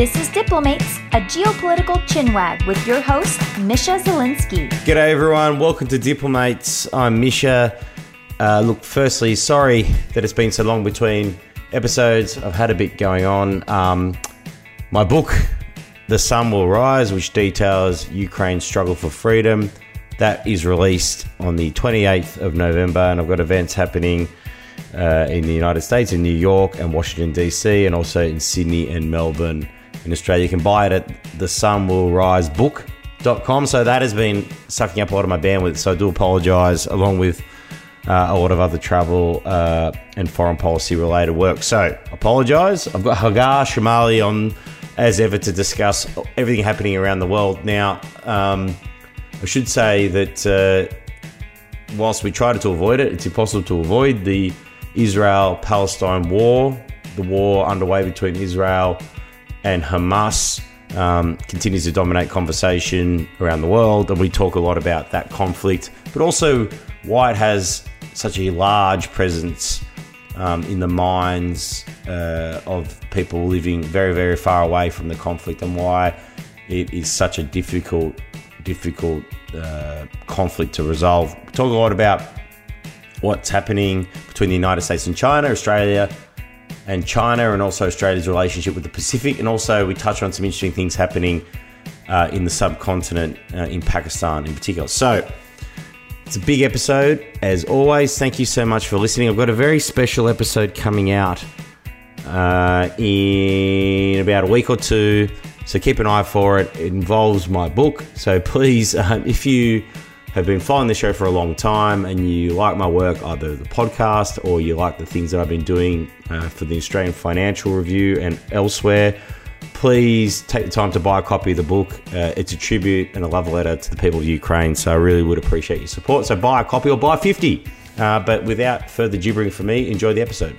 This is Diplomates, a geopolitical chinwag with your host, Misha Zelinsky. G'day, everyone. Welcome to Diplomates. I'm Misha. Uh, look, firstly, sorry that it's been so long between episodes. I've had a bit going on. Um, my book, The Sun Will Rise, which details Ukraine's struggle for freedom, that is released on the 28th of November, and I've got events happening uh, in the United States, in New York and Washington, D.C., and also in Sydney and Melbourne in Australia. You can buy it at the sun will rise book.com. So that has been sucking up a lot of my bandwidth. So I do apologize, along with uh, a lot of other travel uh, and foreign policy related work. So apologize. I've got Hagar Chemali on as ever to discuss everything happening around the world. Now, um, I should say that uh, whilst we try to avoid it, it's impossible to avoid the Israel Palestine war, the war underway between Israel and Hamas. Um, continues to dominate conversation around the world, and we talk a lot about that conflict, but also why it has such a large presence um, in the minds uh, of people living very, very far away from the conflict, and why it is such a difficult, difficult uh, conflict to resolve. We talk a lot about what's happening between the United States and China, Australia, and China, and also Australia's relationship with the Pacific. And also, we touch on some interesting things happening uh, in the subcontinent, uh, in Pakistan in particular. So, it's a big episode. As always, thank you so much for listening. I've got a very special episode coming out uh, in about a week or two. So keep an eye for it. It involves my book. So please, um, if you have been following the show for a long time and you like my work, either the podcast or you like the things that I've been doing uh, for the Australian Financial Review and elsewhere, please take the time to buy a copy of the book. Uh, it's a tribute and a love letter to the people of Ukraine. So I really would appreciate your support. So buy a copy or buy 50. Uh, but without further gibbering for me, enjoy the episode.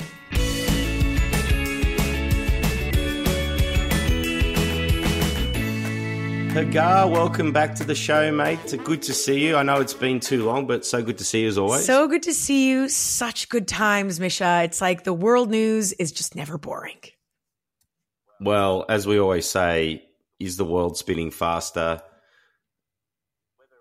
Hagar, welcome back to the show, mate. It's good to see you. I know it's been too long, but so good to see you as always. So good to see you. Such good times, Misha. It's like the world news is just never boring. Well, as we always say, is the world spinning faster?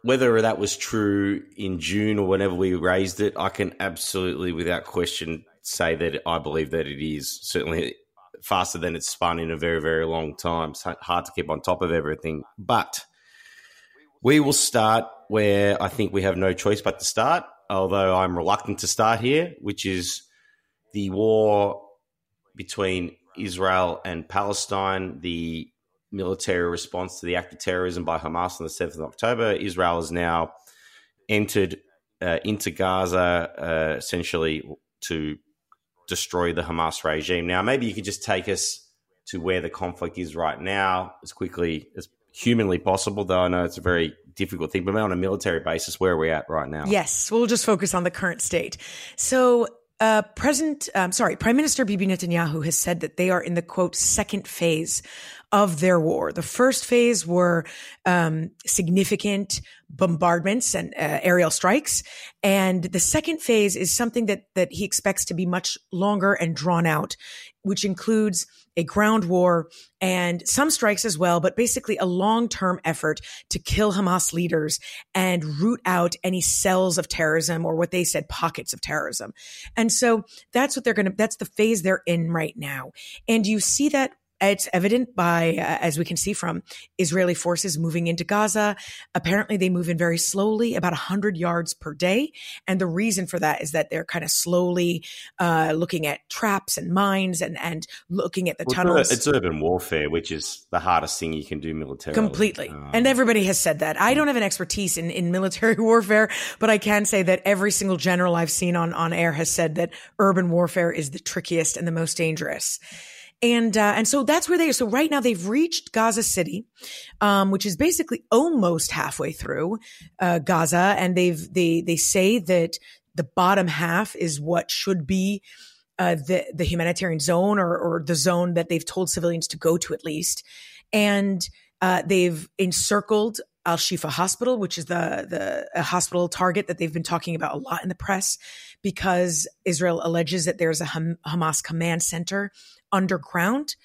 Whether that was true in June or whenever we raised it, I can absolutely, without question, say that I believe that it is. Certainly faster than it's spun in a very, very long time. It's hard to keep on top of everything. But we will start where I think we have no choice but to start, although I'm reluctant to start here, which is the war between Israel and Palestine, the military response to the act of terrorism by Hamas on the 7th of October. Israel has now entered uh, into Gaza uh, essentially to destroy the Hamas regime. Now, maybe you could just take us to where the conflict is right now as quickly as humanly possible, though I know it's a very difficult thing, but on a military basis, where are we at right now? Yes, we'll just focus on the current state. So, uh, um, sorry, Prime Minister Bibi Netanyahu has said that they are in the quote second phase of their war. The first phase were um, significant bombardments and uh, aerial strikes, and the second phase is something that that he expects to be much longer and drawn out, which includes a ground war and some strikes as well, but basically a long term effort to kill Hamas leaders and root out any cells of terrorism or what they said pockets of terrorism. And so that's what they're going to, that's the phase they're in right now. And you see that it's evident by, uh, as we can see from Israeli forces moving into Gaza. Apparently, they move in very slowly, about 100 yards per day. And the reason for that is that they're kind of slowly uh, looking at traps and mines and, and looking at the well, tunnels. It's urban warfare, which is the hardest thing you can do militarily. Completely. Um, and everybody has said that. I don't have an expertise in, in military warfare, but I can say that every single general I've seen on, on air has said that urban warfare is the trickiest and the most dangerous and uh, and so that's where they are. So right now they've reached Gaza City, um, which is basically almost halfway through uh, Gaza, and they've they they say that the bottom half is what should be uh, the the humanitarian zone or or the zone that they've told civilians to go to at least, and uh, they've encircled Al Shifa Hospital, which is the the hospital target that they've been talking about a lot in the press, because Israel alleges that there's a Hamas command center underground.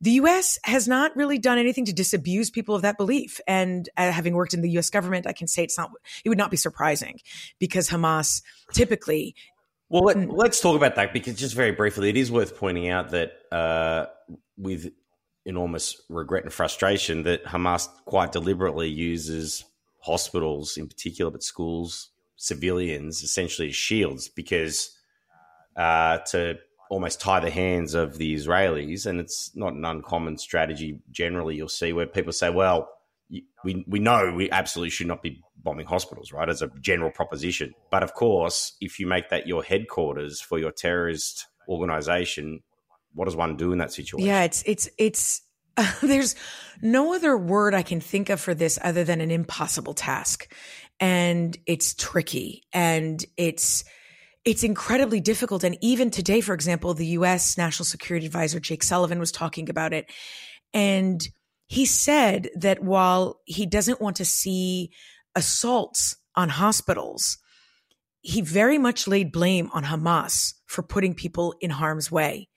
the U.S. has not really done anything to disabuse people of that belief. And uh, having worked in the U.S. government, I can say it's not. It would not be surprising because Hamas typically. Well, let, us talk about that because just very briefly, it is worth pointing out that uh, with enormous regret and frustration, that Hamas quite deliberately uses hospitals, in particular, but schools, civilians, essentially as shields because uh, to almost tie the hands of the Israelis. And it's not an uncommon strategy generally you'll see where people say, well, we, we know we absolutely should not be bombing hospitals, right, as a general proposition. But of course, if you make that your headquarters for your terrorist organization, what does one do in that situation? Yeah, it's, it's, it's, uh, there's no other word I can think of for this other than an impossible task. And it's tricky and it's, it's incredibly difficult. And even today, for example, the US National Security Advisor Jake Sullivan was talking about it. And he said that while he doesn't want to see assaults on hospitals, he very much laid blame on Hamas for putting people in harm's way.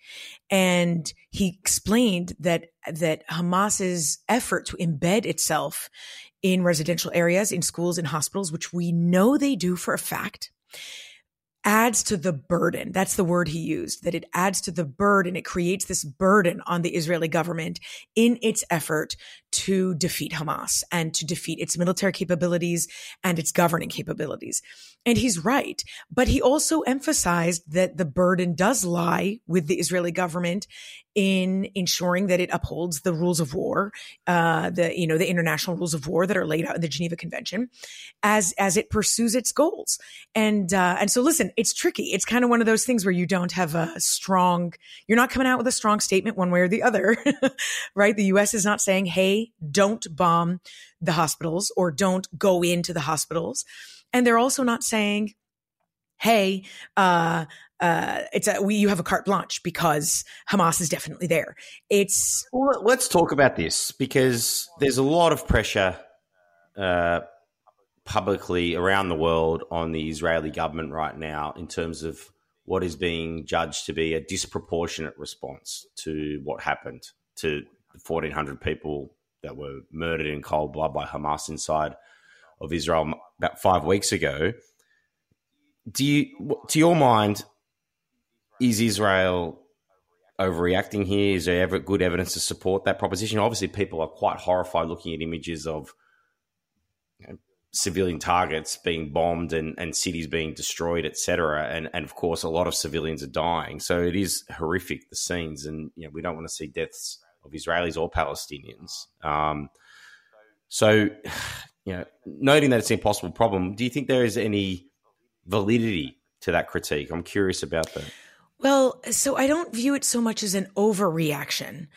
And he explained that, that Hamas's effort to embed itself in residential areas, in schools, in hospitals, which we know they do for a fact, adds to the burden. That's the word he used, that it adds to the burden. It creates this burden on the Israeli government in its effort to defeat Hamas and to defeat its military capabilities and its governing capabilities. And he's right. But he also emphasized that the burden does lie with the Israeli government in ensuring that it upholds the rules of war, uh, the you know the international rules of war that are laid out in the Geneva Convention, as as it pursues its goals. And uh, and so listen, it's tricky. It's kind of one of those things where you don't have a strong. You're not coming out with a strong statement one way or the other, right? The U.S. is not saying, "Hey, don't bomb the hospitals" or "Don't go into the hospitals," and they're also not saying hey, uh, uh, it's a, we, you have a carte blanche because Hamas is definitely there. It's well, let's talk about this because there's a lot of pressure uh, publicly around the world on the Israeli government right now in terms of what is being judged to be a disproportionate response to what happened to 1,400 people that were murdered in cold blood by Hamas inside of Israel about five weeks ago. Do you, to your mind, is Israel overreacting here? Is there ever good evidence to support that proposition? Obviously, people are quite horrified looking at images of you know, civilian targets being bombed and, and cities being destroyed, etc. And and of course, a lot of civilians are dying. So it is horrific the scenes, and you know we don't want to see deaths of Israelis or Palestinians. Um, so, you know, noting that it's an impossible problem, do you think there is any validity to that critique? I'm curious about that. Well, so I don't view it so much as an overreaction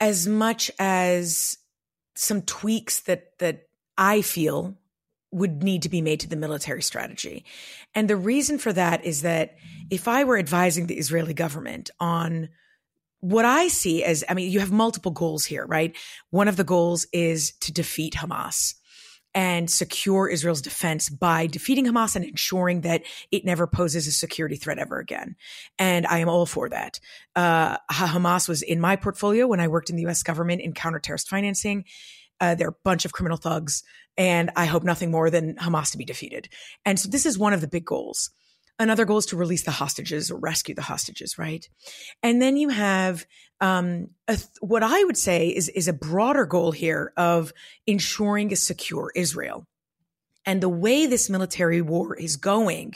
as much as some tweaks that that I feel would need to be made to the military strategy. And the reason for that is that if I were advising the Israeli government on what I see as, I mean, you have multiple goals here, right? One of the goals is to defeat Hamas and secure Israel's defense by defeating Hamas and ensuring that it never poses a security threat ever again. And I am all for that. Uh, Hamas was in my portfolio when I worked in the US government in counter terrorist financing. Uh, they're a bunch of criminal thugs, and I hope nothing more than Hamas to be defeated. And so this is one of the big goals. Another goal is to release the hostages or rescue the hostages, right? And then you have um, th- what I would say is is a broader goal here of ensuring a secure Israel. And the way this military war is going,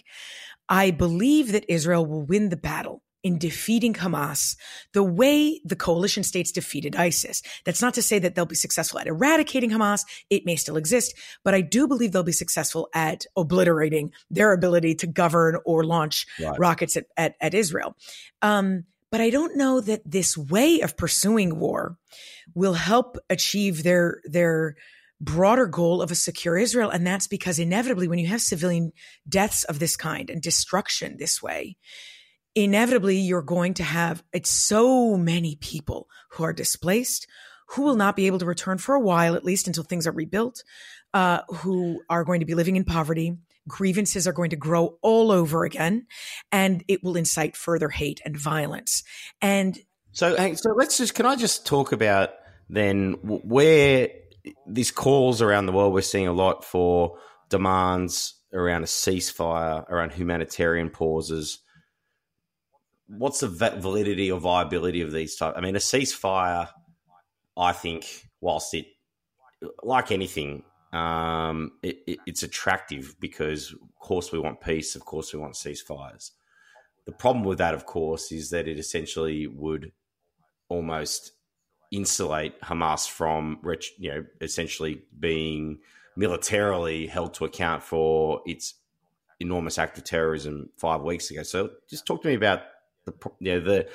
I believe that Israel will win the battle in defeating Hamas the way the coalition states defeated ISIS. That's not to say that they'll be successful at eradicating Hamas. It may still exist, but I do believe they'll be successful at obliterating their ability to govern or launch right. rockets at, at, at Israel. Um, but I don't know that this way of pursuing war will help achieve their, their, broader goal of a secure Israel. And that's because inevitably, when you have civilian deaths of this kind and destruction this way, inevitably you're going to have it's so many people who are displaced who will not be able to return for a while at least until things are rebuilt uh, who are going to be living in poverty grievances are going to grow all over again and it will incite further hate and violence and So, hey, so let's just can I just talk about then where these calls around the world we're seeing a lot for demands around a ceasefire, around humanitarian pauses. What's the validity or viability of these type? I mean, a ceasefire, I think, whilst it, like anything, um, it, it, it's attractive because, of course, we want peace. Of course, we want ceasefires. The problem with that, of course, is that it essentially would almost insulate Hamas from, you know, essentially being militarily held to account for its enormous act of terrorism five weeks ago. So, just talk to me about the, you know, the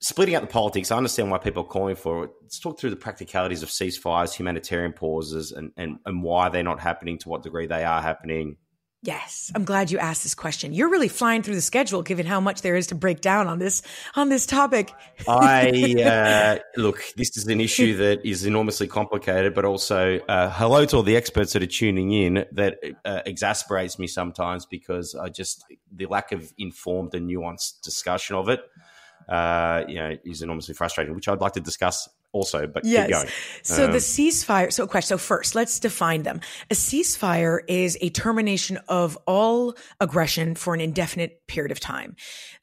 splitting out the politics. I understand why people are calling for it. Let's talk through the practicalities of ceasefires, humanitarian pauses, and, and, and why they're not happening, to what degree they are happening, Yes, I'm glad you asked this question. You're really flying through the schedule, given how much there is to break down on this on this topic. I uh, look. This is an issue that is enormously complicated, but also uh, hello to all the experts that are tuning in. That uh, exasperates me sometimes because I just the lack of informed and nuanced discussion of it. Uh, you know, is enormously frustrating, which I'd like to discuss also, but yes. keep going. So um, the ceasefire. So question. So first, let's define them. A ceasefire is a termination of all aggression for an indefinite period of time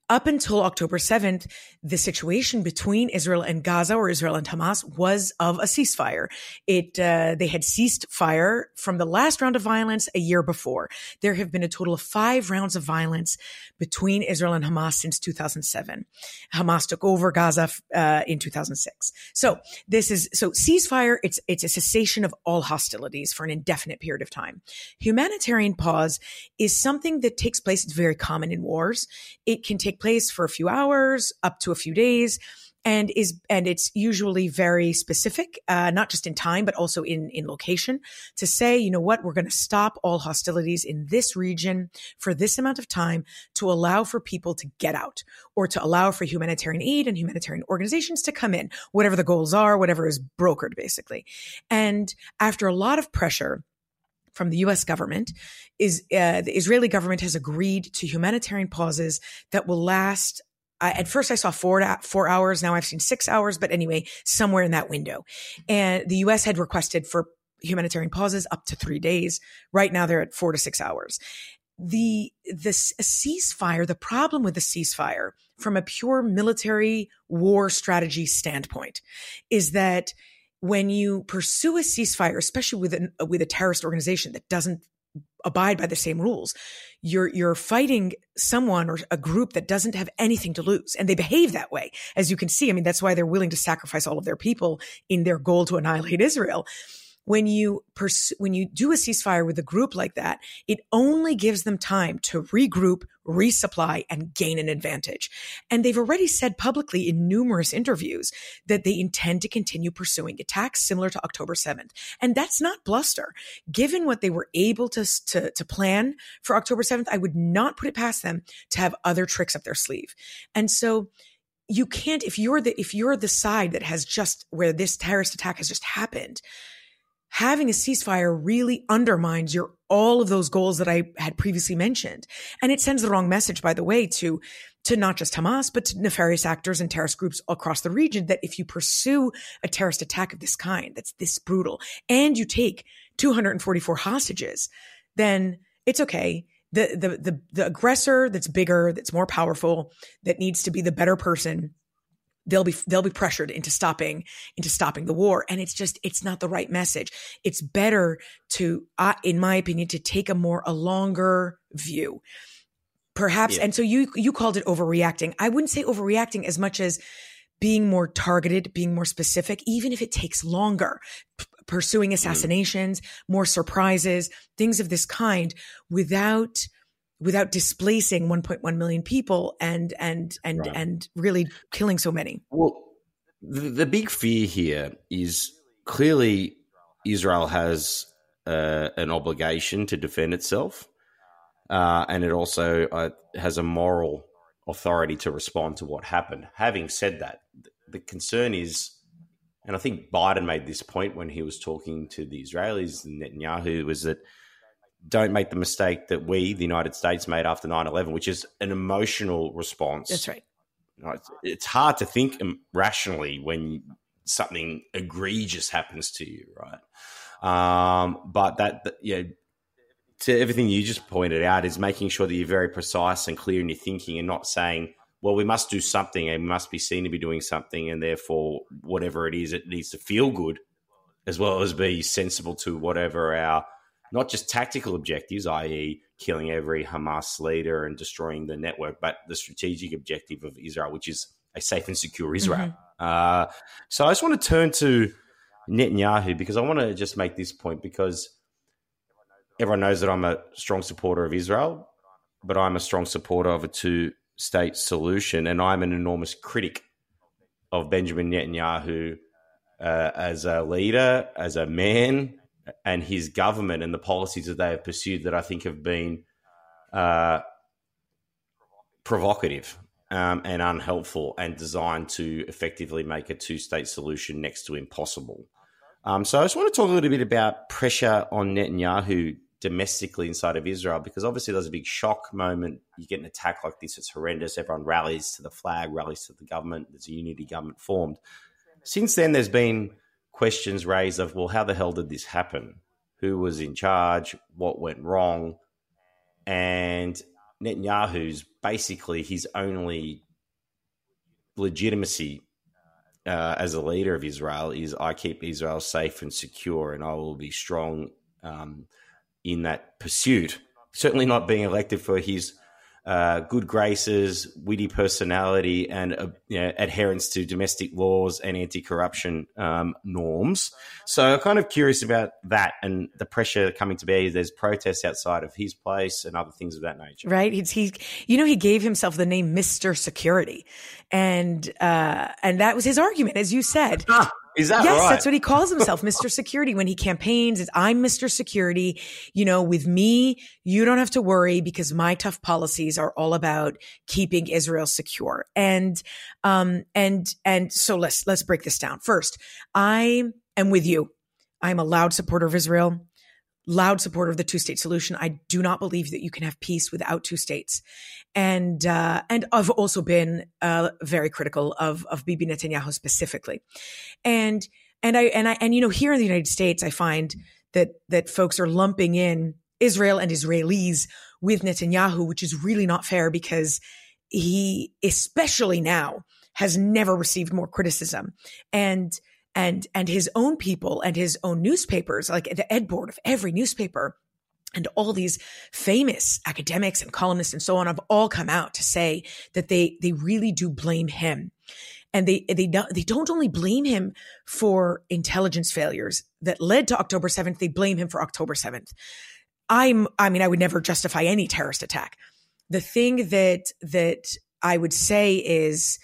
up until October 7th, the situation between Israel and Gaza or Israel and Hamas was of a ceasefire. It, uh, they had ceased fire from the last round of violence a year before. There have been a total of five rounds of violence between Israel and Hamas since 2007. Hamas took over Gaza, uh, in 2006. So this is, so ceasefire, it's, it's a cessation of all hostilities for an indefinite period of time. Humanitarian pause is something that takes place. It's very common in wars. It can take place for a few hours, up to a few days and is and it's usually very specific uh, not just in time but also in in location to say you know what we're going to stop all hostilities in this region for this amount of time to allow for people to get out or to allow for humanitarian aid and humanitarian organizations to come in whatever the goals are whatever is brokered basically and after a lot of pressure from the US government is uh, the Israeli government has agreed to humanitarian pauses that will last I, at first I saw four to, four hours. Now I've seen six hours, but anyway, somewhere in that window. And the U.S. had requested for humanitarian pauses up to three days. Right now they're at four to six hours. The this ceasefire. The problem with the ceasefire, from a pure military war strategy standpoint, is that when you pursue a ceasefire, especially with an, with a terrorist organization that doesn't abide by the same rules, you're you're fighting someone or a group that doesn't have anything to lose, and they behave that way, as you can see. I mean, that's why they're willing to sacrifice all of their people in their goal to annihilate Israel when you pursue, when you do a ceasefire with a group like that, it only gives them time to regroup, resupply, and gain an advantage. And they've already said publicly in numerous interviews that they intend to continue pursuing attacks similar to October 7th. And that's not bluster. Given what they were able to, to, to plan for October 7th, I would not put it past them to have other tricks up their sleeve. And so, you can't if you're the if you're the side that has just where this terrorist attack has just happened having a ceasefire really undermines your all of those goals that I had previously mentioned. And it sends the wrong message, by the way, to to not just Hamas, but to nefarious actors and terrorist groups across the region that if you pursue a terrorist attack of this kind, that's this brutal, and you take 244 hostages, then it's okay. The, the, the, the aggressor that's bigger, that's more powerful, that needs to be the better person they'll be they'll be pressured into stopping into stopping the war and it's just it's not the right message it's better to uh, in my opinion to take a more a longer view perhaps yeah. and so you you called it overreacting i wouldn't say overreacting as much as being more targeted being more specific even if it takes longer P- pursuing mm-hmm. assassinations mm. more surprises things of this kind without without displacing 1.1 million people and and and right. and really killing so many. Well, the, the, big fear here is clearly Israel has uh, an obligation to defend itself, uh, and it also uh, has a moral authority to respond to what happened. Having said that, the concern is. And I think Biden made this point when he was talking to the Israelis, Netanyahu, was that don't make the mistake that we, the United States, made after 9 11, which is an emotional response. That's right. It's hard to think rationally when something egregious happens to you, right? Um, but that, that you know, to everything you just pointed out is making sure that you're very precise and clear in your thinking and not saying, well, we must do something and we must be seen to be doing something, and therefore, whatever it is, it needs to feel good as well as be sensible to whatever our not just tactical objectives, i.e., killing every Hamas leader and destroying the network, but the strategic objective of Israel, which is a safe and secure Israel. Mm-hmm. Uh, so I just want to turn to Netanyahu because I want to just make this point because everyone knows that I'm a strong supporter of Israel, but I'm a strong supporter of a two state solution. And I'm an enormous critic of Benjamin Netanyahu uh, as a leader, as a man, and his government and the policies that they have pursued that I think have been uh, provocative um, and unhelpful and designed to effectively make a two state solution next to impossible. Um, so I just want to talk a little bit about pressure on Netanyahu domestically inside of Israel, because obviously there's a big shock moment. You get an attack like this, it's horrendous. Everyone rallies to the flag, rallies to the government. There's a unity government formed. Since then, there's been questions raised of, well, how the hell did this happen? Who was in charge? What went wrong? And Netanyahu's basically his only legitimacy uh, as a leader of Israel is I keep Israel safe and secure, and I will be strong um, in that pursuit. Certainly not being elected for his uh, good graces, witty personality, and uh, you know, adherence to domestic laws and anti-corruption um, norms. So, I'm kind of curious about that and the pressure coming to bear. There's protests outside of his place and other things of that nature. Right? He's he, you know, he gave himself the name Mister Security, and uh, and that was his argument, as you said. Is that yes, right? that's what he calls himself, Mr. Security. When he campaigns, is I'm Mr. Security. You know, with me, you don't have to worry because my tough policies are all about keeping Israel secure. And um and and so let's let's break this down. First, I am with you. I'm a loud supporter of Israel loud supporter of the two state solution. I do not believe that you can have peace without two states. And, uh, and I've also been, uh, very critical of, of Bibi Netanyahu specifically. And, and I, and I, and, you know, here in the United States, I find that, that folks are lumping in Israel and Israelis with Netanyahu, which is really not fair because he, especially now, has never received more criticism. And, and and his own people and his own newspapers, like the ed board of every newspaper, and all these famous academics and columnists and so on have all come out to say that they they really do blame him. And they they don't, they don't only blame him for intelligence failures that led to October 7th they blame him for October 7th i'm i mean i would never justify any terrorist attack. The thing that that i would say is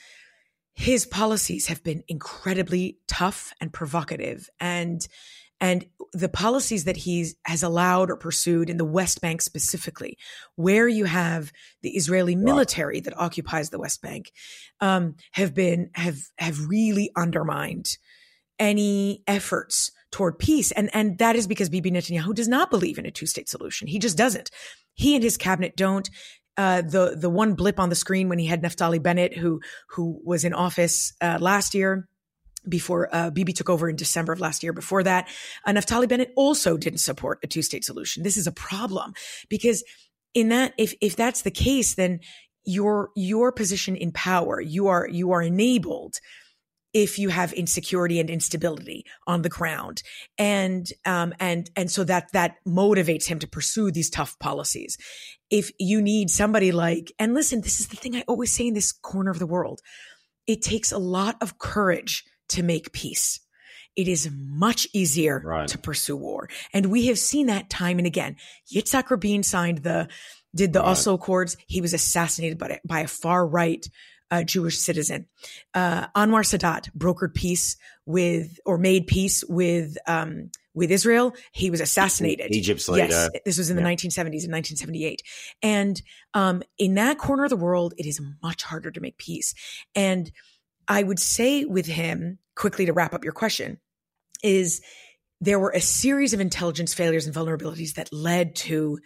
his policies have been incredibly tough and provocative and and the policies that he has allowed or pursued in the West Bank specifically, where you have the Israeli military wow. that occupies the West Bank, um, have been have have really undermined any efforts toward peace, and and that is because Bibi Netanyahu does not believe in a two state solution. He just doesn't. He and his cabinet don't. Uh, the the one blip on the screen when he had Naftali Bennett, who who was in office uh, last year before uh, Bibi took over in December of last year. Before that, uh, Naftali Bennett also didn't support a two state solution. This is a problem because in that, if if that's the case, then your your position in power, you are you are enabled if you have insecurity and instability on the ground. And um, and and so that that motivates him to pursue these tough policies. If you need somebody like and listen this is the thing i always say in this corner of the world. It takes a lot of courage to make peace. It is much easier right. to pursue war. And we have seen that time and again. Yitzhak rabin signed the did the right. oslo accords. He was assassinated by, by a far right uh, Jewish citizen. Uh, Anwar Sadat brokered peace with or made peace with um, with Israel. He was assassinated. Egypt's leader. Yes, this was in the 1970s in 1978. And um, in that corner of the world, it is much harder to make peace. And I would say with him, quickly to wrap up your question, is there were a series of intelligence failures and vulnerabilities that led to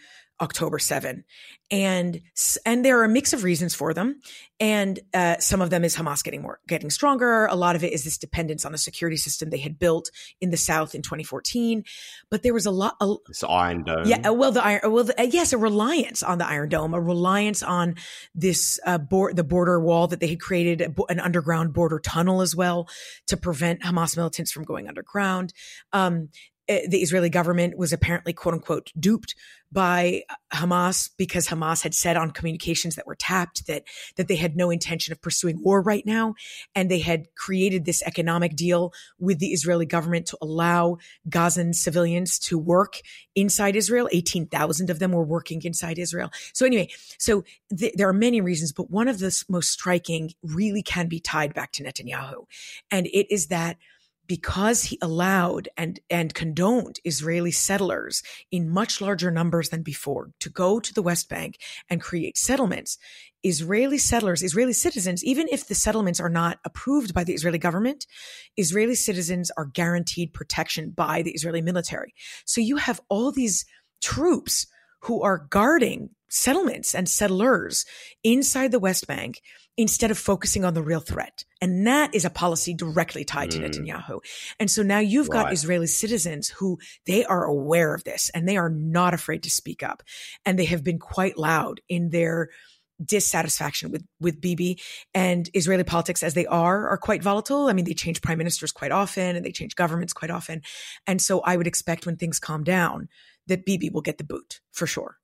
October 7. And, and there are a mix of reasons for them. And, uh, some of them is Hamas getting more, getting stronger. A lot of it is this dependence on the security system they had built in the South in 2014. But there was a lot, a, this Iron Dome. yeah, well, the iron, well, the, uh, yes, a reliance on the Iron Dome, a reliance on this, uh, the border wall that they had created, an underground border tunnel as well to prevent Hamas militants from going underground. Um, Eh, the Israeli government was apparently quote unquote duped by Hamas because Hamas had said on communications that were tapped that that they had no intention of pursuing war right now. And they had created this economic deal with the Israeli government to allow Gazan civilians to work inside Israel. 18,000 of them were working inside Israel. So anyway so th- there are many reasons but one of the most striking really can be tied back to Netanyahu. And it is that because he allowed and, and condoned Israeli settlers in much larger numbers than before to go to the West Bank and create settlements, Israeli settlers, Israeli citizens, even if the settlements are not approved by the Israeli government, Israeli citizens are guaranteed protection by the Israeli military. So you have all these troops who are guarding settlements and settlers inside the West Bank instead of focusing on the real threat. And that is a policy directly tied mm. to Netanyahu. And so now you've got Israeli citizens who they are aware of this and they are not afraid to speak up. And they have been quite loud in their dissatisfaction with with Bibi and Israeli politics as they are are quite volatile. I mean, they change prime ministers quite often and they change governments quite often. And so I would expect when things calm down that Bibi will get the boot for sure.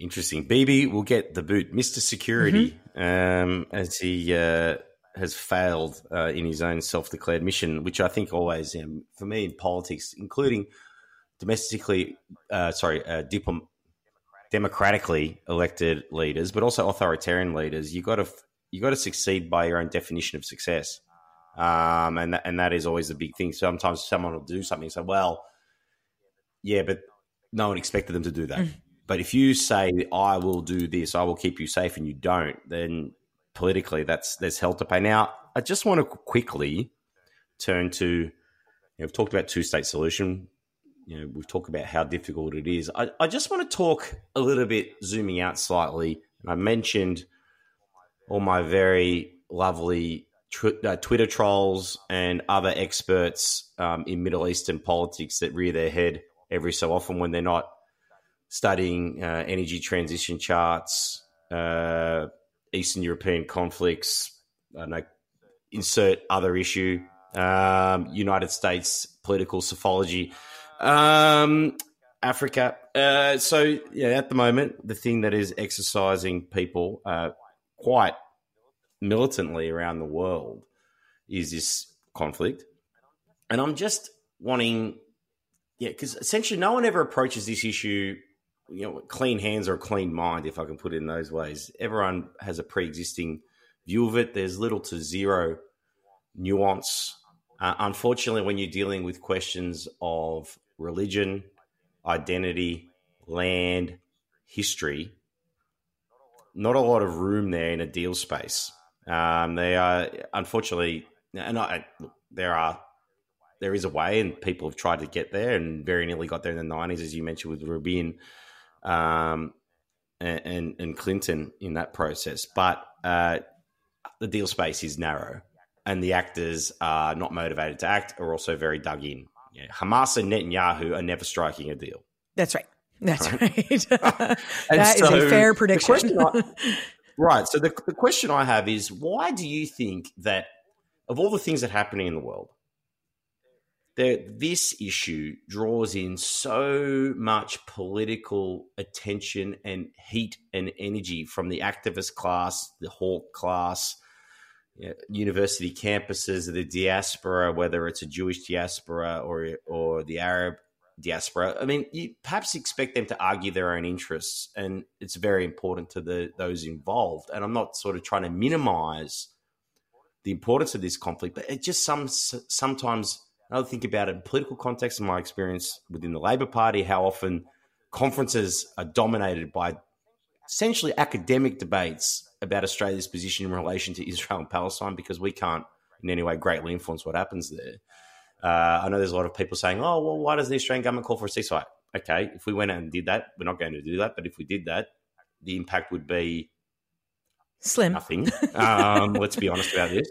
Interesting. Bibi will get the boot. Mr. Security, mm-hmm. um, as he uh, has failed uh, in his own self declared mission, which I think always, um, for me in politics, including domestically, uh, sorry, uh, diplom- democratically elected leaders, but also authoritarian leaders, you got to you got to succeed by your own definition of success, um, and that, and that is always a big thing. Sometimes someone will do something and say, "Well, yeah, but no one expected them to do that." Mm but if you say I will do this, I will keep you safe, and you don't, then politically that's there's hell to pay. Now, I just want to quickly turn to you know, we've talked about two state solution. You know, we've talked about how difficult it is. I, I just want to talk a little bit, zooming out slightly. And I mentioned all my very lovely uh, Twitter trolls and other experts um, in Middle Eastern politics that rear their head every so often when they're not studying uh, energy transition charts, uh, Eastern European conflicts, I know, insert other issue, um, United States political psephology, um, Africa. Uh, so, yeah, at the moment, the thing that is exercising people uh, quite militantly around the world is this conflict. And I'm just wanting, yeah, because essentially no one ever approaches this issue you know, clean hands or a clean mind, if I can put it in those ways. Everyone has a pre-existing view of it. There's little to zero nuance. Uh, unfortunately, when you're dealing with questions of religion, identity, land, history, not a lot of room there in a deal space. Um, they are unfortunately, and I, there are there is a way, and people have tried to get there, and very nearly got there in the '90s, as you mentioned with Rabin um, and, and Clinton in that process. But uh, the deal space is narrow, and the actors are not motivated to act, are also very dug in. Yeah, Hamas and Netanyahu are never striking a deal. That's right. That's right. right. that so is a fair prediction. I, right. So the, the question I have is why do you think that of all the things that are happening in the world, this issue draws in so much political attention and heat and energy from the activist class, the hawk class, you know, university campuses, the diaspora, whether it's a Jewish diaspora or or the Arab diaspora. I mean, you perhaps expect them to argue their own interests, and it's very important to the those involved. And I'm not sort of trying to minimize the importance of this conflict, but it just some sometimes I think about it in political context and my experience within the Labor Party, how often conferences are dominated by essentially academic debates about Australia's position in relation to Israel and Palestine because we can't in any way greatly influence what happens there. Uh, I know there's a lot of people saying, oh, well, why does the Australian government call for a ceasefire? okay, if we went out and did that, we're not going to do that. But if we did that, the impact would be Slim. nothing. Um, let's be honest about this.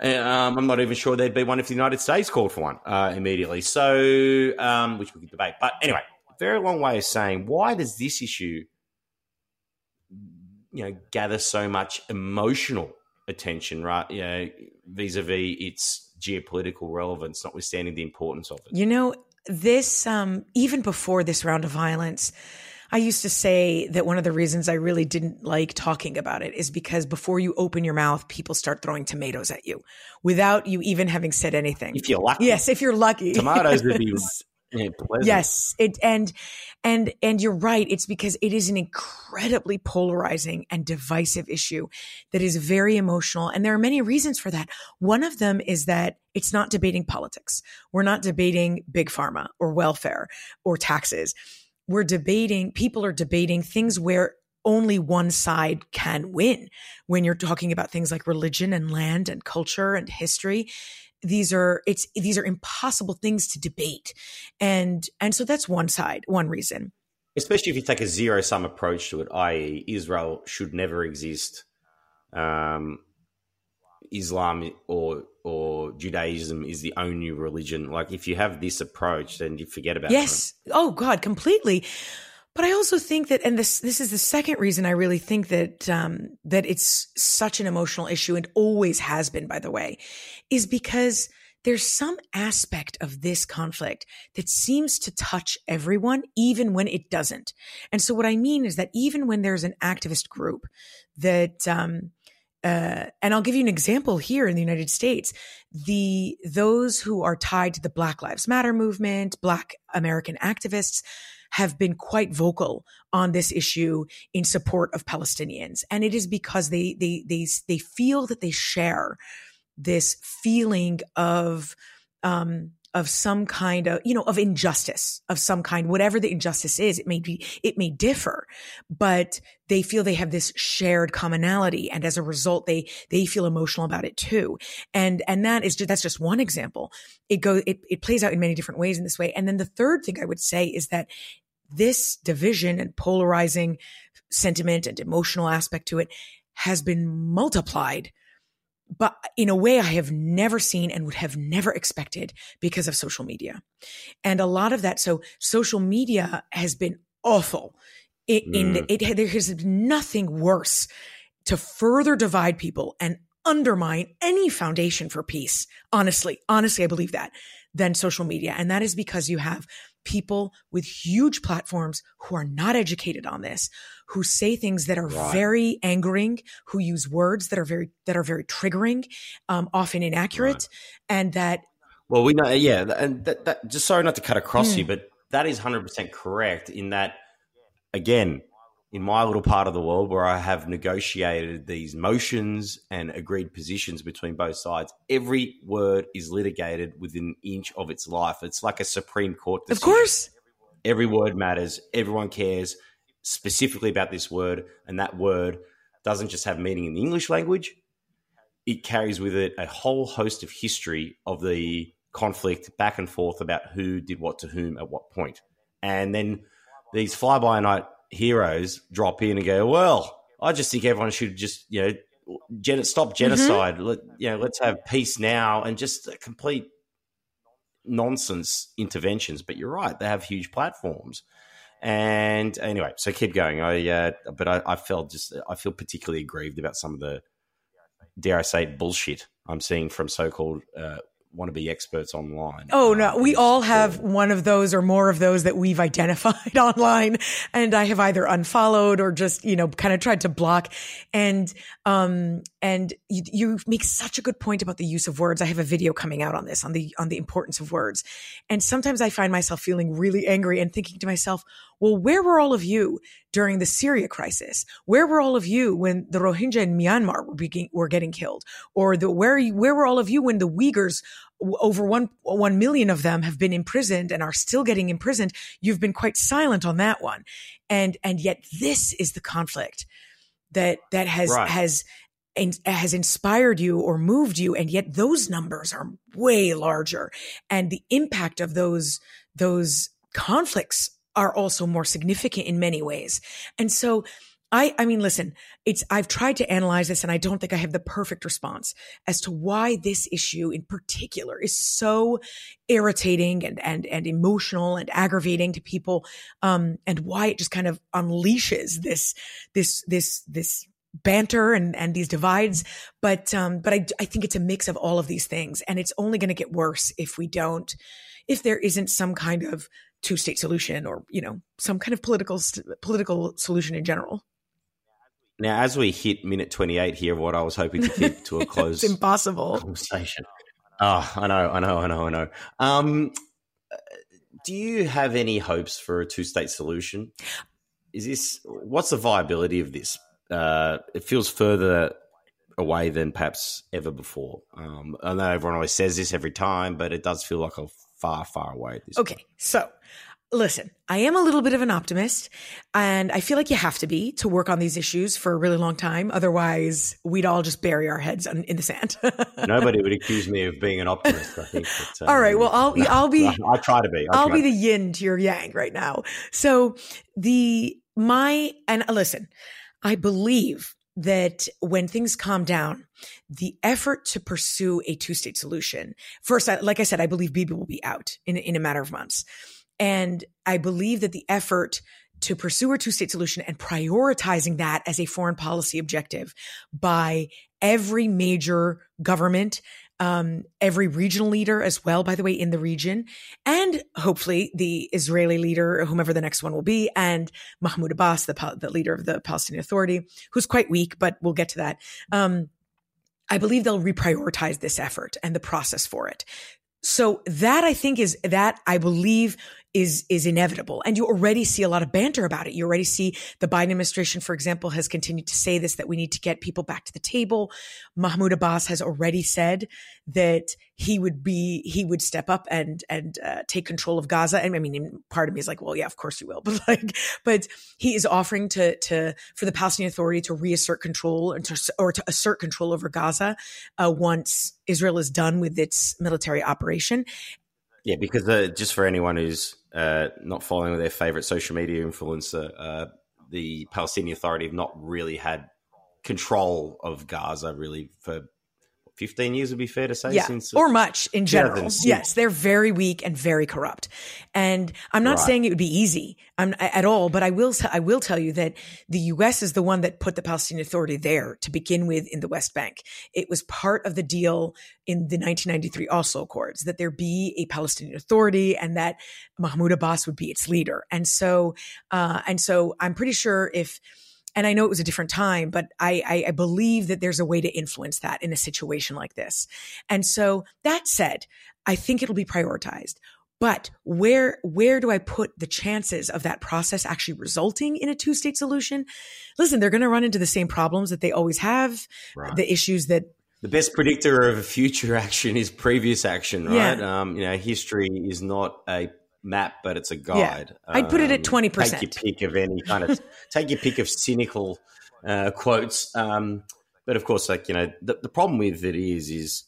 Um, I'm not even sure there'd be one if the United States called for one uh, immediately. So, um, which we could debate. But anyway, very long way of saying why does this issue, you know, gather so much emotional attention, right? You know, vis-a-vis its geopolitical relevance, notwithstanding the importance of it. You know, this um, even before this round of violence. I used to say that one of the reasons I really didn't like talking about it is because before you open your mouth, people start throwing tomatoes at you without you even having said anything. If you're lucky, yes, if you're lucky, tomatoes would be yeah, eh, pleasant. Yes, it and and and you're right. It's because it is an incredibly polarizing and divisive issue that is very emotional, and there are many reasons for that. One of them is that it's not debating politics. We're not debating big pharma or welfare or taxes. We're debating. People are debating things where only one side can win. When you're talking about things like religion and land and culture and history, these are it's these are impossible things to debate and and so that's one side one reason especially if you take a zero sum approach to it i.e israel should never exist um, islam or or judaism is the only religion. Like if you have this approach then you forget about yes. oh god completely. But I also think that, and this this is the second reason I really think that um, that it's such an emotional issue and always has been, by the way, is because there's some aspect of this conflict that seems to touch everyone, even when it doesn't. And so, what I mean is that even when there's an activist group that um, uh, and I'll give you an example here in the United States. The those who are tied to the Black Lives Matter movement, Black American activists, have been quite vocal on this issue in support of Palestinians. And it is because they, they, they, they feel that they share this feeling of, um, of some kind of, you know, of injustice of some kind, whatever the injustice is, it may be, it may differ, but they feel they have this shared commonality. And as a result, they, they feel emotional about it too. And, and that is just, that's just one example. It goes, it, it plays out in many different ways in this way. And then the third thing I would say is that this division and polarizing sentiment and emotional aspect to it has been multiplied but in a way I have never seen and would have never expected because of social media. And a lot of that, so social media has been awful. It, mm. in it, there has nothing worse to further divide people and undermine any foundation for peace. Honestly, honestly, I believe that than social media. And that is because you have people with huge platforms who are not educated on this, who say things that are right. very angering, who use words that are very that are very triggering, um, often inaccurate, right. and that. Well, we know, yeah, and that, that just sorry not to cut across mm. you, but that is hundred percent correct in that. Again, in my little part of the world where I have negotiated these motions and agreed positions between both sides, every word is litigated within an inch of its life. It's like a Supreme Court decision. Of course. Every word matters. Everyone cares specifically about this word. And that word doesn't just have meaning in the English language, it carries with it a whole host of history of the conflict back and forth about who did what to whom at what point. And then these fly by night heroes drop in and go, well, I just think everyone should just, you know, gen- stop genocide. Mm-hmm. Let, you know, let's have peace now and just complete nonsense interventions. But you're right; they have huge platforms. And anyway, so keep going. I, uh, but I, I felt just, I feel particularly aggrieved about some of the, dare I say, bullshit I'm seeing from so-called uh, want to be experts online. Oh no, we all have one of those or more of those that we've identified online and I have either unfollowed or just, you know, kind of tried to block and um and you, you make such a good point about the use of words. I have a video coming out on this on the on the importance of words. And sometimes I find myself feeling really angry and thinking to myself, well, where were all of you during the Syria crisis? Where were all of you when the Rohingya in Myanmar were, being, were getting killed? Or the, where, where were all of you when the Uyghurs, over one, one million of them have been imprisoned and are still getting imprisoned? You've been quite silent on that one. And, and yet this is the conflict that, that has, right. has, has inspired you or moved you. And yet those numbers are way larger and the impact of those, those conflicts are also more significant in many ways. And so I, I mean, listen, it's, I've tried to analyze this and I don't think I have the perfect response as to why this issue in particular is so irritating and, and, and emotional and aggravating to people. Um, and why it just kind of unleashes this, this, this, this banter and, and these divides. But, um, but I, I think it's a mix of all of these things and it's only going to get worse if we don't, if there isn't some kind of two state solution or, you know, some kind of political, political solution in general. Now, as we hit minute 28 here, what I was hoping to keep to a close. it's impossible. Conversation. Oh, I know, I know, I know, I know. Um, do you have any hopes for a two state solution? Is this, what's the viability of this? Uh, it feels further away than perhaps ever before. Um, I know everyone always says this every time, but it does feel like a far, far away. okay, point. so Listen, I am a little bit of an optimist and I feel like you have to be to work on these issues for a really long time. Otherwise, we'd all just bury our heads in the sand. Nobody would accuse me of being an optimist, I think. But, um, all right. Well, I'll, I'll be, I try to be. I will be the yin to your yang right now. So the, my, and listen, I believe that when things calm down, the effort to pursue a two state solution, first, like I said, I believe Bibi will be out in, in a matter of months. And I believe that the effort to pursue a two state solution and prioritizing that as a foreign policy objective by every major government, um, every regional leader as well, by the way, in the region, and hopefully the Israeli leader, whomever the next one will be, and Mahmoud Abbas, the, the leader of the Palestinian Authority, who's quite weak, but we'll get to that. Um, I believe they'll reprioritize this effort and the process for it. So that I think is that I believe is is inevitable. And you already see a lot of banter about it. You already see the biden administration for example has continued to say this that we need to get people back to the table. Mahmoud abbas has already said that he would be he would step up and and uh, take control of gaza. And i mean part of me is like well yeah of course you will. But like but he is offering to to for the palestinian authority to reassert control and to or to assert control over gaza uh, once israel is done with its military operation. Yeah, because uh, just for anyone who's uh, not following their favorite social media influencer, uh, the Palestinian Authority have not really had control of Gaza really for 15 years would be fair to say yeah, since or much in general. yes they're very weak and very corrupt. And i'm not right. saying it would be easy I'm, at all but i will i will tell you that the us is the one that put the palestinian authority there to begin with in the west bank. It was part of the deal in the 1993 oslo accords that there be a palestinian authority and that mahmoud abbas would be its leader. And so uh, and so i'm pretty sure if and I know it was a different time, but I, I, I, believe that there's a way to influence that in a situation like this. And so that said, I think it'll be prioritized. But where where do I put the chances of that process actually resulting in a two state solution? Listen, they're going to run into the same problems that they always have, right. the issues that the best predictor of a future action is previous action, right? Yeah. Um, you know, history is not a map, but it's a guide. Yeah. I'd put it at um, twenty percent. Take your pick of any kind of take your pick of cynical uh, quotes. Um, but of course, like you know, the, the problem with it is is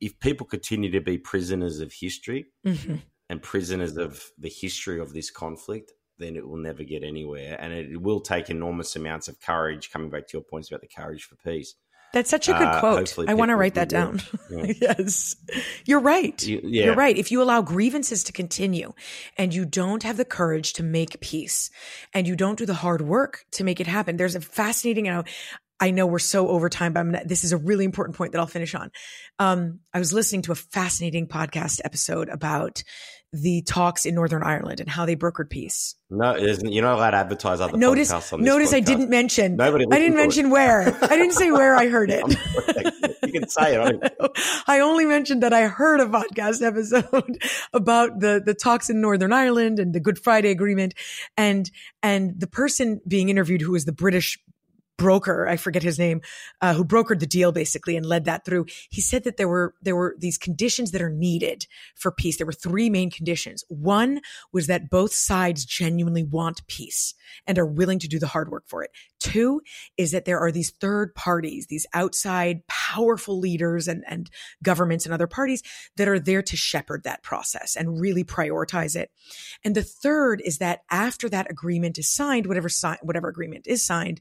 if people continue to be prisoners of history mm-hmm. and prisoners of the history of this conflict, then it will never get anywhere, and it will take enormous amounts of courage. Coming back to your points about the courage for peace that's such a good uh, quote. I want to write that down. Yeah. yes. You're right. You, yeah. You're right. If you allow grievances to continue and you don't have the courage to make peace and you don't do the hard work to make it happen, there's a fascinating, you know, I know we're so over time, but gonna, this is a really important point that I'll finish on. Um, I was listening to a fascinating podcast episode about the talks in Northern Ireland and how they brokered peace. No, you're not allowed to advertise other notice, podcasts on Notice podcast. I didn't mention. Nobody I didn't mention it. where. I didn't say where I heard it. you can say it. I only mentioned that I heard a podcast episode about the the talks in Northern Ireland and the Good Friday Agreement, and and the person being interviewed who was the British broker, I forget his name, uh, who brokered the deal basically and led that through. He said that there were there were these conditions that are needed for peace. There were three main conditions. One was that both sides genuinely want peace and are willing to do the hard work for it. Two is that there are these third parties, these outside powerful leaders and, and governments and other parties that are there to shepherd that process and really prioritize it. And the third is that after that agreement is signed, whatever si- whatever agreement is signed,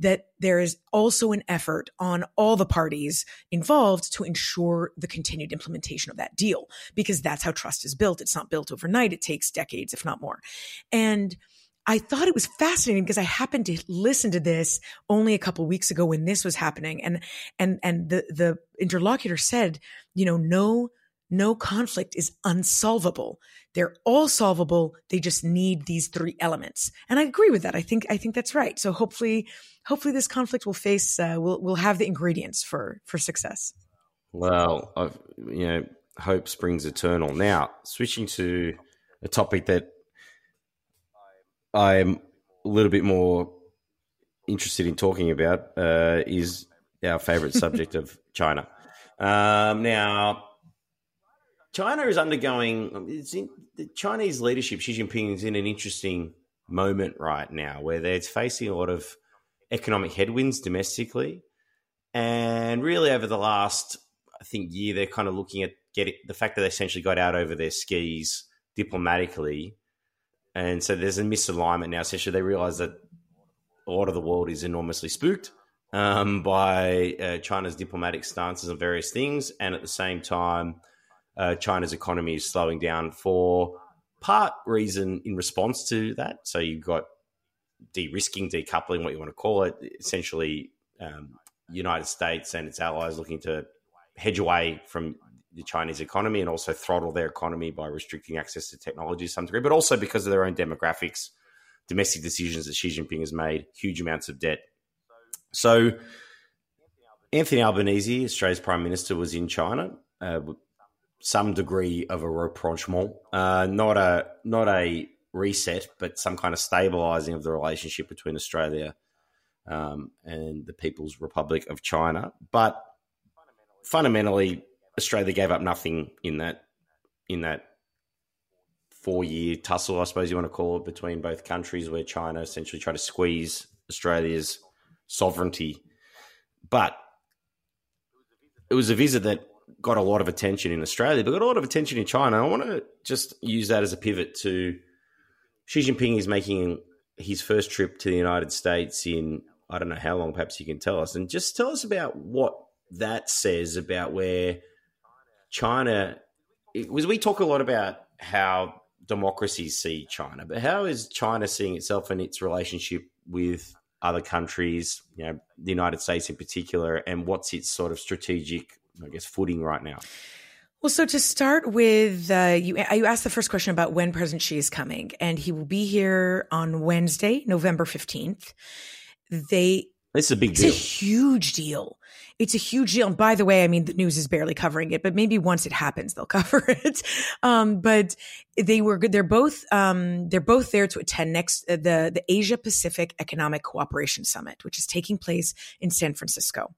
that there is also an effort on all the parties involved to ensure the continued implementation of that deal because that's how trust is built. It's not built overnight. It takes decades, if not more. And I thought it was fascinating because I happened to listen to this only a couple weeks ago when this was happening. And, and, and the, the interlocutor said, you know, no, no conflict is unsolvable. They're all solvable. They just need these three elements. And I agree with that. I think, I think that's right. So hopefully, hopefully this conflict will face, uh, will, will have the ingredients for, for success. Well, I've, you know, hope springs eternal. Now, switching to a topic that I'm a little bit more interested in talking about uh, is our favorite subject of China. Um, now, China is undergoing. It's in, the Chinese leadership. Xi Jinping is in an interesting moment right now, where they're facing a lot of economic headwinds domestically, and really over the last, I think, year, they're kind of looking at getting the fact that they essentially got out over their skis diplomatically and so there's a misalignment now. Essentially, they realize that a lot of the world is enormously spooked um, by uh, China's diplomatic stances on various things. And at the same time, uh, China's economy is slowing down for part reason in response to that. So you've got de-risking, decoupling, what you want to call it, essentially um, United States and its allies looking to hedge away from the Chinese economy and also throttle their economy by restricting access to technology to some degree, but also because of their own demographics, domestic decisions that Xi Jinping has made, huge amounts of debt. So, Anthony Albanese, Australia's Prime Minister, was in China. Uh, some degree of a rapprochement, uh, not a not a reset, but some kind of stabilising of the relationship between Australia um, and the People's Republic of China. But fundamentally, Australia gave up nothing in that in that four year tussle, I suppose you want to call it, between both countries, where China essentially tried to squeeze Australia's sovereignty. But it was a visit that got a lot of attention in Australia, but got a lot of attention in China. I want to just use that as a pivot to Xi Jinping is making his first trip to the United States in I don't know how long, perhaps you can tell us, and just tell us about what that says about where China, was we talk a lot about how democracies see China, but how is China seeing itself and its relationship with other countries, you know, the United States in particular, and what's its sort of strategic, I guess, footing right now? Well, so to start with, uh, you you asked the first question about when President Xi is coming, and he will be here on Wednesday, November fifteenth. They it's a big it's deal. It's a huge deal. It's a huge deal. And by the way, I mean, the news is barely covering it, but maybe once it happens, they'll cover it. Um, but they were good. They're both, um, they're both there to attend next, uh, the, the Asia Pacific Economic Cooperation Summit, which is taking place in San Francisco.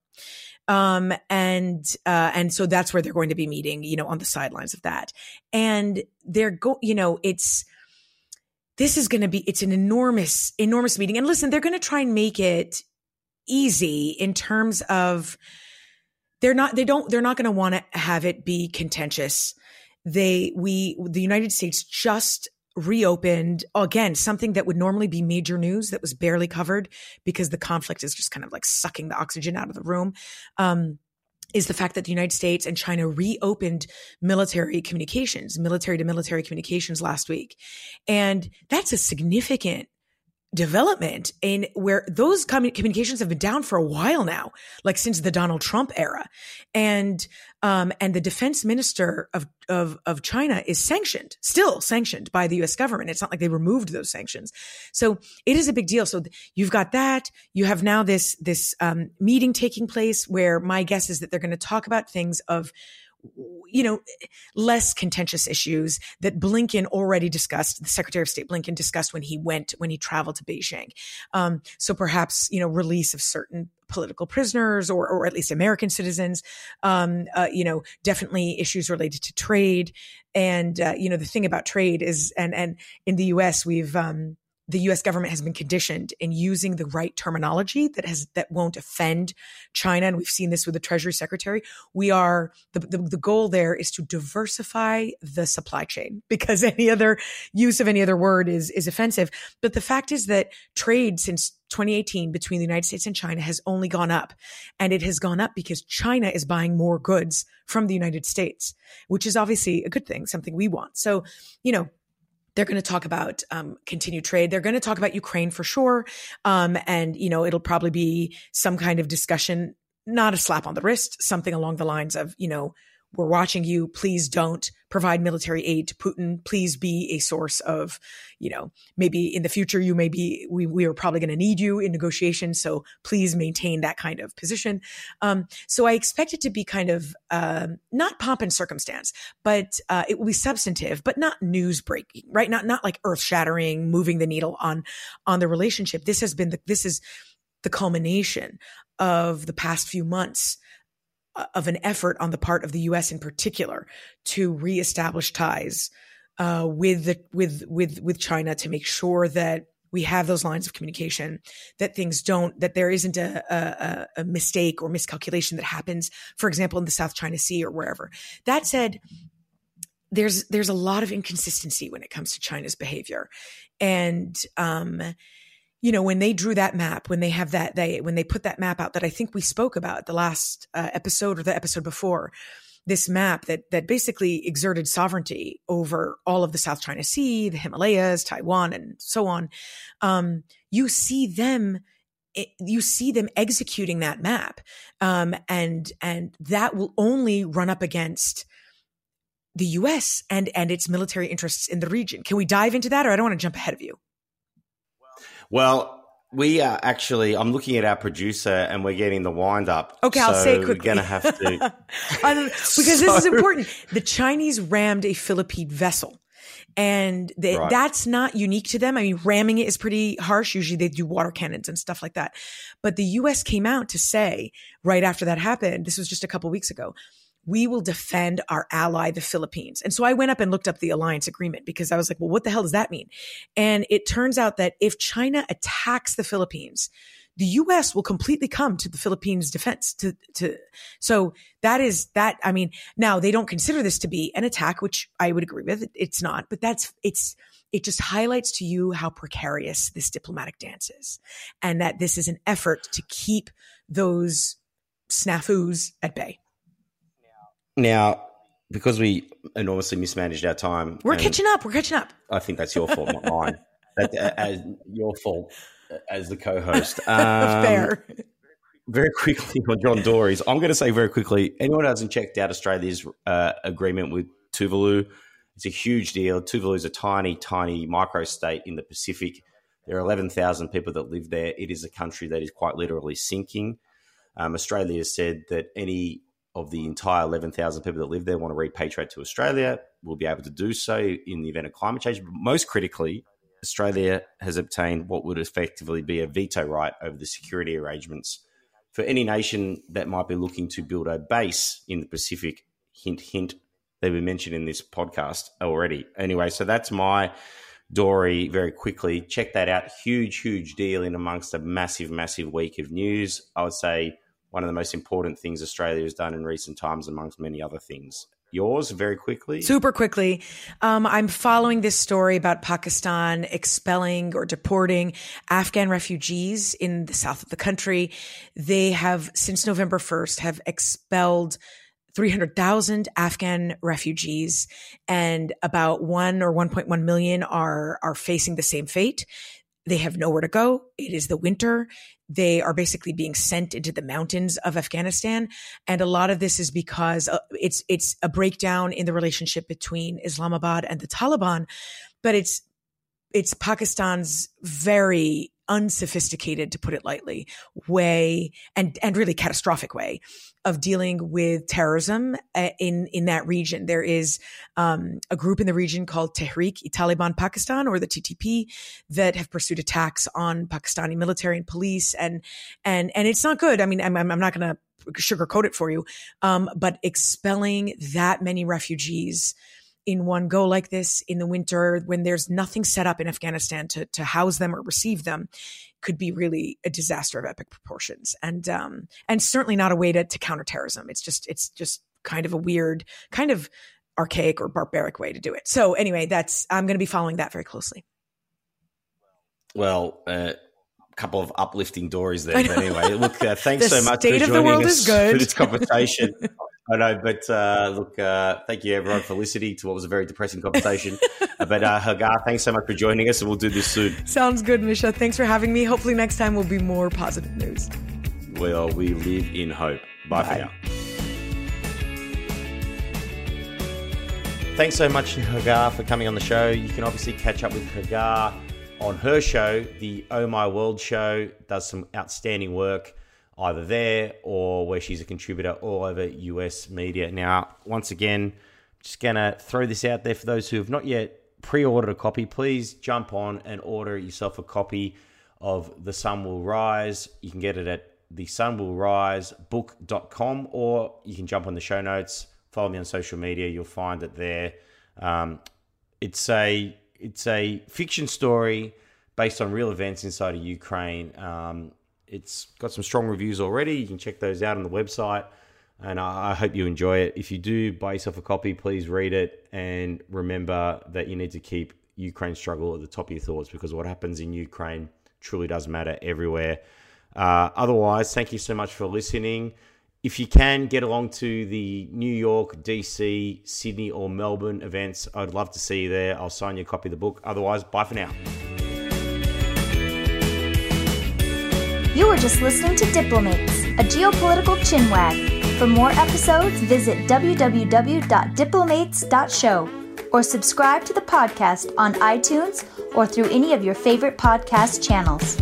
Um, and, uh, and so that's where they're going to be meeting, you know, on the sidelines of that. And they're go, you know, it's, this is going to be, it's an enormous, enormous meeting. And listen, they're going to try and make it easy in terms of they're not they don't they're not going to want to have it be contentious they we the united states just reopened again something that would normally be major news that was barely covered because the conflict is just kind of like sucking the oxygen out of the room um, is the fact that the United States and China reopened military communications, military to military communications last week. And that's a significant development in where those communications have been down for a while now, like since the Donald Trump era. And, um, and the defense minister of, of, of China is sanctioned, still sanctioned by the US government. It's not like they removed those sanctions. So it is a big deal. So you've got that. You have now this, this, um, meeting taking place where my guess is that they're going to talk about things of, you know, less contentious issues that Blinken already discussed, the Secretary of State Blinken discussed when he went, when he traveled to Beijing. Um, so perhaps, you know, release of certain political prisoners or, or at least American citizens, um, uh, you know, definitely issues related to trade. And, uh, you know, the thing about trade is, and, and in the U.S., we've, um, the US government has been conditioned in using the right terminology that has that won't offend China and we've seen this with the treasury secretary. We are the, the, the goal there is to diversify the supply chain because any other use of any other word is is offensive. But the fact is that trade since 2018 between the United States and China has only gone up and it has gone up because China is buying more goods from the United States which is obviously a good thing something we want. So you know they're going to talk about um, continued trade. They're going to talk about Ukraine for sure. Um, and, you know, it'll probably be some kind of discussion, not a slap on the wrist, something along the lines of, you know, we're watching you. Please don't provide military aid to Putin. Please be a source of, you know, maybe in the future you may be, we, we are probably going to need you in negotiations. So please maintain that kind of position. Um, so I expect it to be kind of, um, not pomp and circumstance, but, uh, it will be substantive, but not news breaking, right? Not, not like earth shattering, moving the needle on, on the relationship. This has been the, this is the culmination of the past few months of an effort on the part of the U.S. in particular to reestablish ties uh, with the with with with China to make sure that we have those lines of communication that things don't that there isn't a, a, a mistake or miscalculation that happens for example in the south china sea or wherever that said there's there's a lot of inconsistency when it comes to china's behavior and um you know, when they drew that map, when they have that, they, when they put that map out that I think we spoke about the last uh, episode or the episode before, this map that, that basically exerted sovereignty over all of the South China Sea, the Himalayas, Taiwan, and so on. Um, you see them, you see them executing that map. Um, and, and that will only run up against, the US and and its military interests in the region. Can we dive into that or I don't want to jump ahead of you? Well, we are actually. I'm looking at our producer, and we're getting the wind up. Okay, so I'll say it quickly. We're going to have to because so, this is important. The Chinese rammed a Philippine vessel. And they, right. that's not unique to them. I mean, ramming it is pretty harsh. Usually they do water cannons and stuff like that. But the US came out to say right after that happened, this was just a couple weeks ago, we will defend our ally, the Philippines. And so I went up and looked up the alliance agreement because I was like, well, what the hell does that mean? And it turns out that if China attacks the Philippines, the US will completely come to the Philippines defense to, to, so that is that. I mean, now they don't consider this to be an attack, which I would agree with. It's not, but that's, it's, it just highlights to you how precarious this diplomatic dance is and that this is an effort to keep those snafus at bay. Now, because we enormously mismanaged our time, we're catching up. We're catching up. I think that's your fault, not mine. That, uh, as your fault uh, as the co-host. Um, Fair. Very quickly on John Dory's, I'm going to say very quickly. Anyone who hasn't checked out Australia's uh, agreement with Tuvalu, it's a huge deal. Tuvalu is a tiny, tiny micro state in the Pacific. There are 11,000 people that live there. It is a country that is quite literally sinking. Um, Australia has said that any of the entire 11,000 people that live there want to repatriate to Australia, will be able to do so in the event of climate change. But most critically, Australia has obtained what would effectively be a veto right over the security arrangements for any nation that might be looking to build a base in the Pacific. Hint, hint, they were mentioned in this podcast already. Anyway, so that's my Dory very quickly. Check that out. Huge, huge deal in amongst a massive, massive week of news. I would say one of the most important things Australia has done in recent times, amongst many other things. Yours, very quickly? Super quickly. Um, I'm following this story about Pakistan expelling or deporting Afghan refugees in the south of the country. They have, since November 1st, have expelled 300,000 Afghan refugees and about 1 or 1.1 million are are facing the same fate. They have nowhere to go. It is the winter. They are basically being sent into the mountains of Afghanistan. And a lot of this is because uh, it's, it's a breakdown in the relationship between Islamabad and the Taliban, but it's, it's Pakistan's very unsophisticated, to put it lightly, way and and really catastrophic way of dealing with terrorism uh, in in that region. There is um, a group in the region called Tehreek-e-Taliban Pakistan, or the TTP, that have pursued attacks on Pakistani military and police, and and and it's not good. I mean, I'm, I'm not going to sugarcoat it for you, um, but expelling that many refugees in one go like this in the winter when there's nothing set up in Afghanistan to, to house them or receive them could be really a disaster of epic proportions. And um and certainly not a way to, to counter terrorism. It's just it's just kind of a weird kind of archaic or barbaric way to do it. So anyway that's i'm going to be following that very closely. Well uh a couple of uplifting stories there. But anyway, look, uh, thanks the so much for joining us for this conversation. I know, but uh, look, uh, thank you everyone for listening to what was a very depressing conversation. But uh, Hagar, thanks so much for joining us, and we'll do this soon. Sounds good, Misha. Thanks for having me. Hopefully, next time will be more positive news. Well, we live in hope. Bye, Bye. for now. Thanks so much, Hagar, for coming on the show. You can obviously catch up with Hagar on her show, the Oh My World show. Does some outstanding work either there or where she's a contributor all over US media. Now, once again, just going to throw this out there for those who have not yet pre ordered a copy. Please jump on and order yourself a copy of The Sun Will Rise. You can get it at the sun will rise book.com or you can jump on the show notes follow me on social media you'll find it there um, it's a it's a fiction story based on real events inside of ukraine um, it's got some strong reviews already. You can check those out on the website. And I, hope you enjoy it. If you do buy yourself a copy, please read it and remember that you need to keep Ukraine struggle at the top of your thoughts because what happens in Ukraine truly does matter everywhere. Uh, otherwise, thank you so much for listening. If you can get along to the New York, DC, Sydney, or Melbourne events, I'd love to see you there. I'll sign you a copy of the book. Otherwise, bye for now. You were just listening to Diplomates, a geopolitical chinwag. For more episodes, visit www.diplomates.show or subscribe to the podcast on iTunes or through any of your favorite podcast channels.